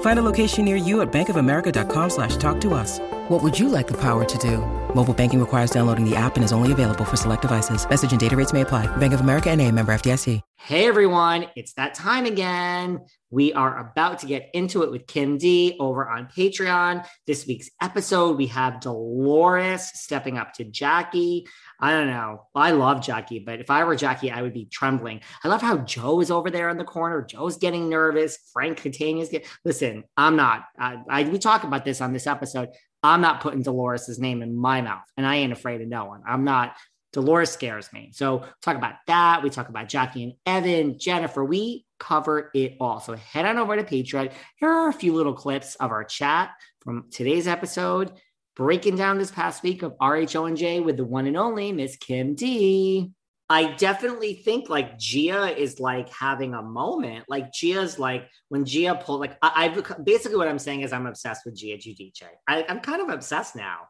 Find a location near you at bankofamerica.com slash talk to us. What would you like the power to do? Mobile banking requires downloading the app and is only available for select devices. Message and data rates may apply. Bank of America and a member FDIC. Hey everyone, it's that time again. We are about to get into it with Kim D over on Patreon. This week's episode, we have Dolores stepping up to Jackie. I don't know. I love Jackie, but if I were Jackie, I would be trembling. I love how Joe is over there in the corner. Joe's getting nervous. Frank Catania's get. Listen, I'm not. I, I we talk about this on this episode. I'm not putting Dolores's name in my mouth, and I ain't afraid of no one. I'm not. Dolores scares me. So talk about that. We talk about Jackie and Evan, Jennifer. We cover it all. So head on over to Patreon. Here are a few little clips of our chat from today's episode, breaking down this past week of RHONJ with the one and only Miss Kim D. I definitely think like Gia is like having a moment. Like Gia's like when Gia pulled like I, I basically what I'm saying is I'm obsessed with Gia Giudice. I, I'm kind of obsessed now.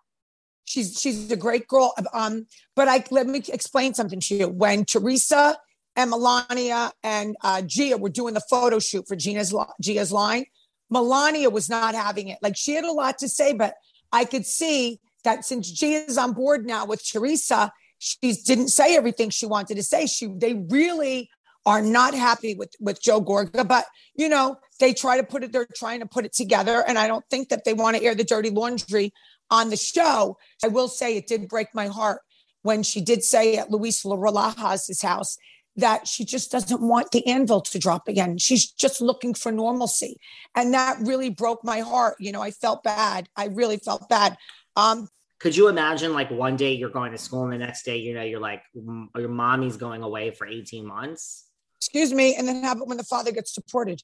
She's she's a great girl. Um, but I let me explain something to you. When Teresa and Melania and uh, Gia were doing the photo shoot for Gina's Gia's line, Melania was not having it. Like she had a lot to say, but I could see that since Gia's on board now with Teresa, she didn't say everything she wanted to say. She they really are not happy with with Joe Gorga, but you know they try to put it. They're trying to put it together, and I don't think that they want to air the dirty laundry on the show. I will say it did break my heart when she did say at Luis Ruelas' house that she just doesn't want the anvil to drop again. She's just looking for normalcy. And that really broke my heart. You know, I felt bad. I really felt bad. Um, could you imagine like one day you're going to school and the next day, you know, you're like, your mommy's going away for 18 months? Excuse me. And then have it when the father gets deported.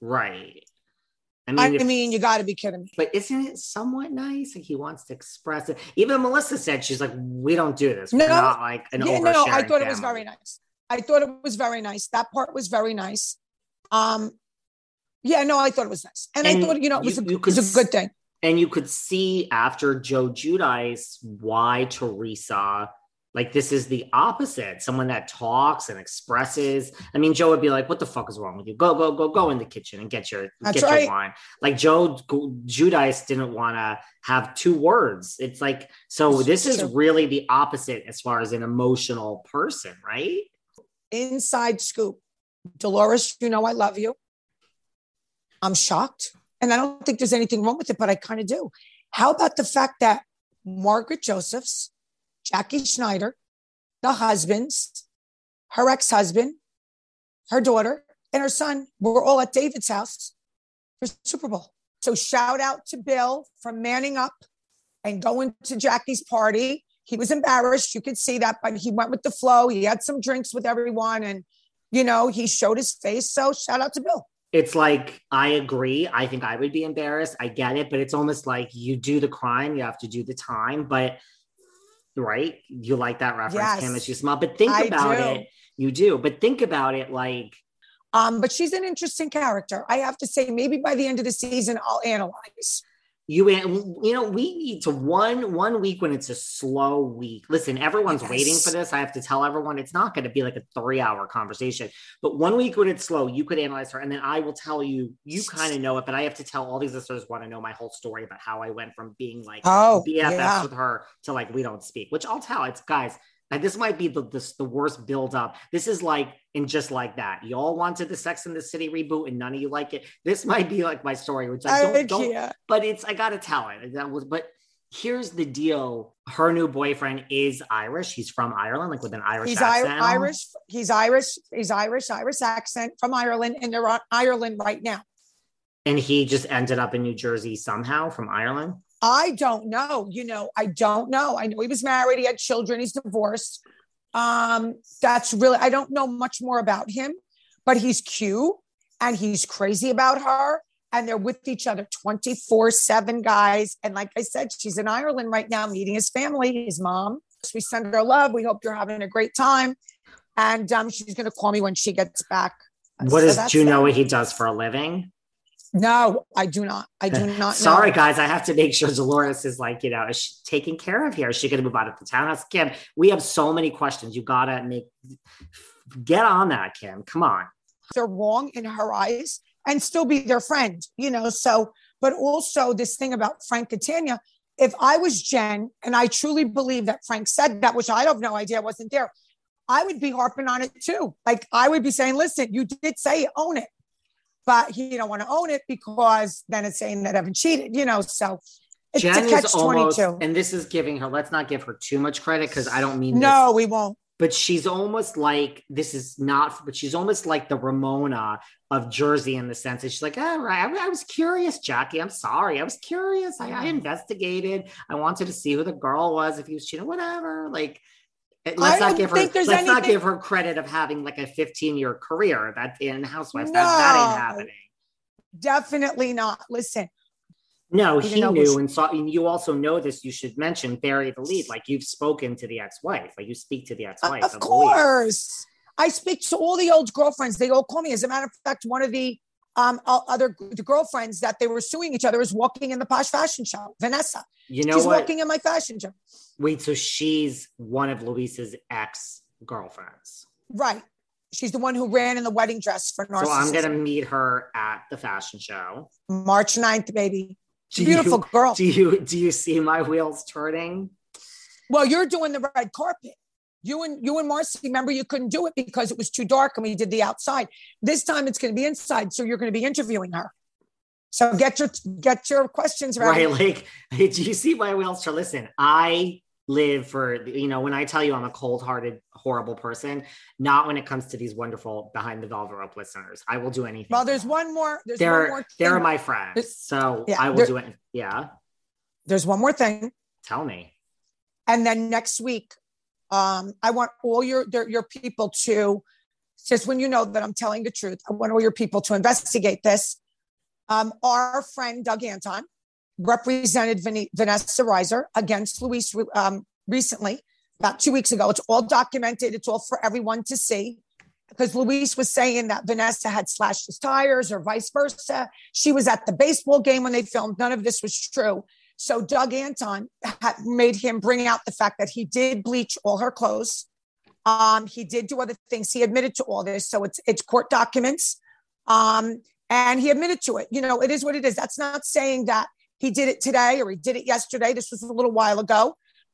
Right. I mean, I if, mean, you got to be kidding me. But isn't it somewhat nice? Like he wants to express it. Even Melissa said she's like, we don't do this. We're no, not like an yeah, no. I thought family. it was very nice. I thought it was very nice. That part was very nice. Um, yeah, no, I thought it was nice, and, and I thought you know it was, you, a, it was a good thing. And you could see after Joe Giudice why Teresa like this is the opposite. Someone that talks and expresses. I mean, Joe would be like, "What the fuck is wrong with you? Go, go, go, go in the kitchen and get your That's get right. your wine." Like Joe Giudice didn't want to have two words. It's like so. This is really the opposite as far as an emotional person, right? Inside scoop, Dolores. You know I love you. I'm shocked, and I don't think there's anything wrong with it, but I kind of do. How about the fact that Margaret Josephs Jackie Schneider, the husbands, her ex husband, her daughter, and her son were all at David's house for Super Bowl. So shout out to Bill for manning up and going to Jackie's party. He was embarrassed. You could see that, but he went with the flow. He had some drinks with everyone and, you know, he showed his face. So shout out to Bill. It's like, I agree. I think I would be embarrassed. I get it, but it's almost like you do the crime, you have to do the time. But right? You like that reference, yes, Kim, as you smile. But think I about do. it. You do, but think about it like um, but she's an interesting character. I have to say, maybe by the end of the season, I'll analyze you you know we need to one one week when it's a slow week listen everyone's yes. waiting for this i have to tell everyone it's not going to be like a three hour conversation but one week when it's slow you could analyze her and then i will tell you you kind of know it but i have to tell all these listeners want to know my whole story about how i went from being like oh bffs yeah. with her to like we don't speak which i'll tell it's guys Like, this might be the this, the worst build up. This is like and just like that. You all wanted the Sex in the City reboot, and none of you like it. This might be like my story, which I don't, I don't but it's I gotta tell it. That was but here's the deal. Her new boyfriend is Irish. He's from Ireland, like with an Irish He's I- accent. Irish. He's Irish. He's Irish. Irish accent from Ireland, and they're on Ireland right now. And he just ended up in New Jersey somehow from Ireland. I don't know. You know, I don't know. I know he was married. He had children. He's divorced. Um, that's really. I don't know much more about him, but he's cute and he's crazy about her. And they're with each other 24 7 guys. And like I said, she's in Ireland right now meeting his family, his mom. So we send her love. We hope you're having a great time. And um, she's going to call me when she gets back. What So does that's do you know what he does for a living? No, I do not. I do not know. Sorry, guys. I have to make sure Dolores is like, you know, is she taken care of here? Is she going to move out of the townhouse? Kim, we have so many questions. You got to make, get on that, Kim. Come on. they're wrong in her eyes and still be their friend, you know. So, but also this thing about Frank and Tanya, if I was Jen and I truly believe that Frank said that, which I have no idea wasn't there, I would be harping on it too. Like I would be saying, listen, you did say it, own it. But he don't want to own it because then it's saying that Evan cheated, you know. So it's Jen a catch almost, 22. and this is giving her, let's not give her too much credit because I don't mean this No, we won't. but she's almost like this is not but she's almost like the ramona of jersey in the sense that she's like all right I, I was curious jackie i'm sorry i was curious I, I investigated i wanted to see who the girl was if he was cheating whatever like let's I not give her let's there's not give her credit of having like a 15 year career that in housewives that, that ain't happening Definitely not. Listen, no he knew and saw and you also know this you should mention bury the lead like you've spoken to the ex-wife like you speak to the ex-wife Of course. I speak to all the old girlfriends. They all call me. As a matter of fact, one of the um other the girlfriends that they were suing each other is walking in the Posche fashion show. Vanessa. you know She's what walking in my fashion show. Wait, so she's one of Luis's ex girlfriends. Right. She's the one who ran in the wedding dress for narcissism. So I'm gonna meet her at the fashion show. March 9th, baby. Do Beautiful you, girl. Do you do you see my wheels turning? well, you're doing the red carpet. You and you and Marcy, remember you couldn't do it because it was too dark and we did the outside. This time it's going to be inside, so you're going to be interviewing her. So get your get your questions ready. Right? Like, do you see my wheels turn? Listen, I live for you know when I tell you I'm a cold-hearted, horrible person. Not when it comes to these wonderful behind the velvet rope listeners. I will do anything. Well, there's one more. There's one more. They're they're my friends, so yeah, I will there- do it. Yeah, There's one more thing, tell me. and then next week, um, I want all your your people to just when you know that I'm telling the truth. I want all your people to investigate this. Um, our friend Doug Anton represented Van- Vanessa Reiser against Luis um, recently, about two weeks ago. It's all documented. It's all for everyone to see. Because Luis was saying that Vanessa had slashed his tires or vice versa. She was at the baseball game when they filmed. None of this was true. So Doug Anton made him bring out the fact that he did bleach all her clothes. Um, he did do other things. He admitted to all this. So it's it's court documents. Um, and he admitted to it. You know, it is what it is. That's not saying that he did it today or he did it yesterday. This was a little while ago.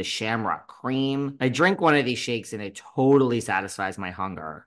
the shamrock cream. I drink one of these shakes and it totally satisfies my hunger.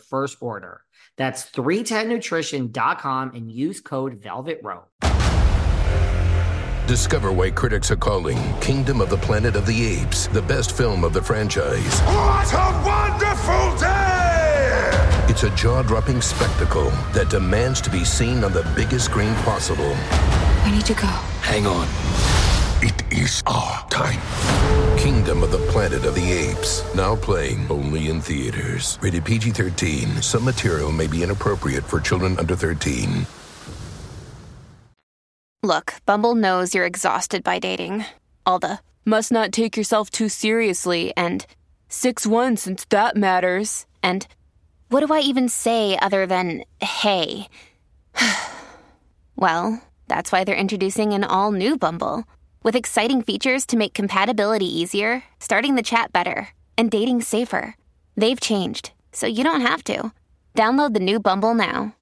first order. That's 310nutrition.com and use code Velvet Rope. Discover why critics are calling Kingdom of the Planet of the Apes the best film of the franchise. What a wonderful day! It's a jaw dropping spectacle that demands to be seen on the biggest screen possible. We need to go. Hang on. It is our time. Kingdom of the Planet of the Apes. Now playing only in theaters. Rated PG 13. Some material may be inappropriate for children under 13. Look, Bumble knows you're exhausted by dating. All the must not take yourself too seriously and 6 1 since that matters. And what do I even say other than hey? well, that's why they're introducing an all new Bumble with exciting features to make compatibility easier, starting the chat better, and dating safer. They've changed, so you don't have to. Download the new Bumble now.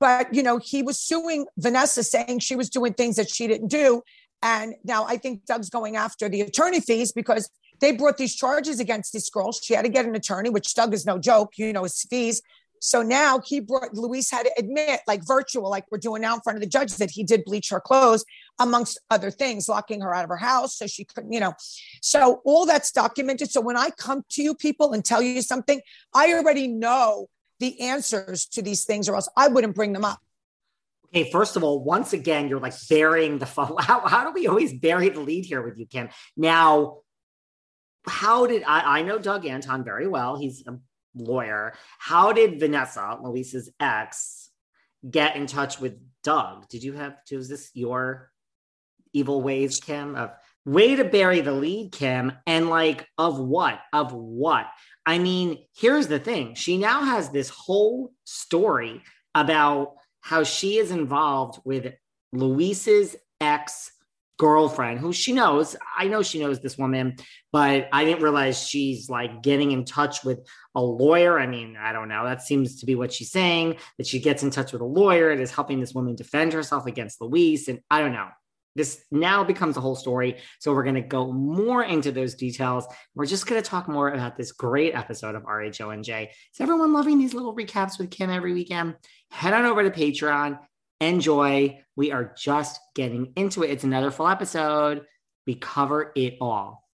But, you know, he was suing Vanessa saying she was doing things that she didn't do. And now I think Doug's going after the attorney fees because they brought these charges against this girl. She had to get an attorney, which Doug is no joke, you know, his fees. So now he brought Luis had to admit, like virtual, like we're doing now in front of the judge, that he did bleach her clothes, amongst other things, locking her out of her house so she couldn't, you know. So all that's documented. So when I come to you people and tell you something, I already know the answers to these things, or else I wouldn't bring them up. Okay, first of all, once again, you're like burying the phone. How, how do we always bury the lead here with you, Kim? Now, how did I, I know Doug Anton very well? He's a lawyer. How did Vanessa, Luis's ex, get in touch with Doug? Did you have, was this your evil ways, Kim? Of way to bury the lead, Kim, and like of what? Of what? I mean, here's the thing. She now has this whole story about how she is involved with Luis's ex girlfriend who she knows. I know she knows this woman, but I didn't realize she's like getting in touch with a lawyer. I mean, I don't know. That seems to be what she's saying that she gets in touch with a lawyer and is helping this woman defend herself against Luis. And I don't know. This now becomes a whole story. So we're going to go more into those details. We're just going to talk more about this great episode of RHONJ. Is everyone loving these little recaps with Kim every weekend? Head on over to Patreon enjoy. We are just getting into it. It's another full episode. We cover it all.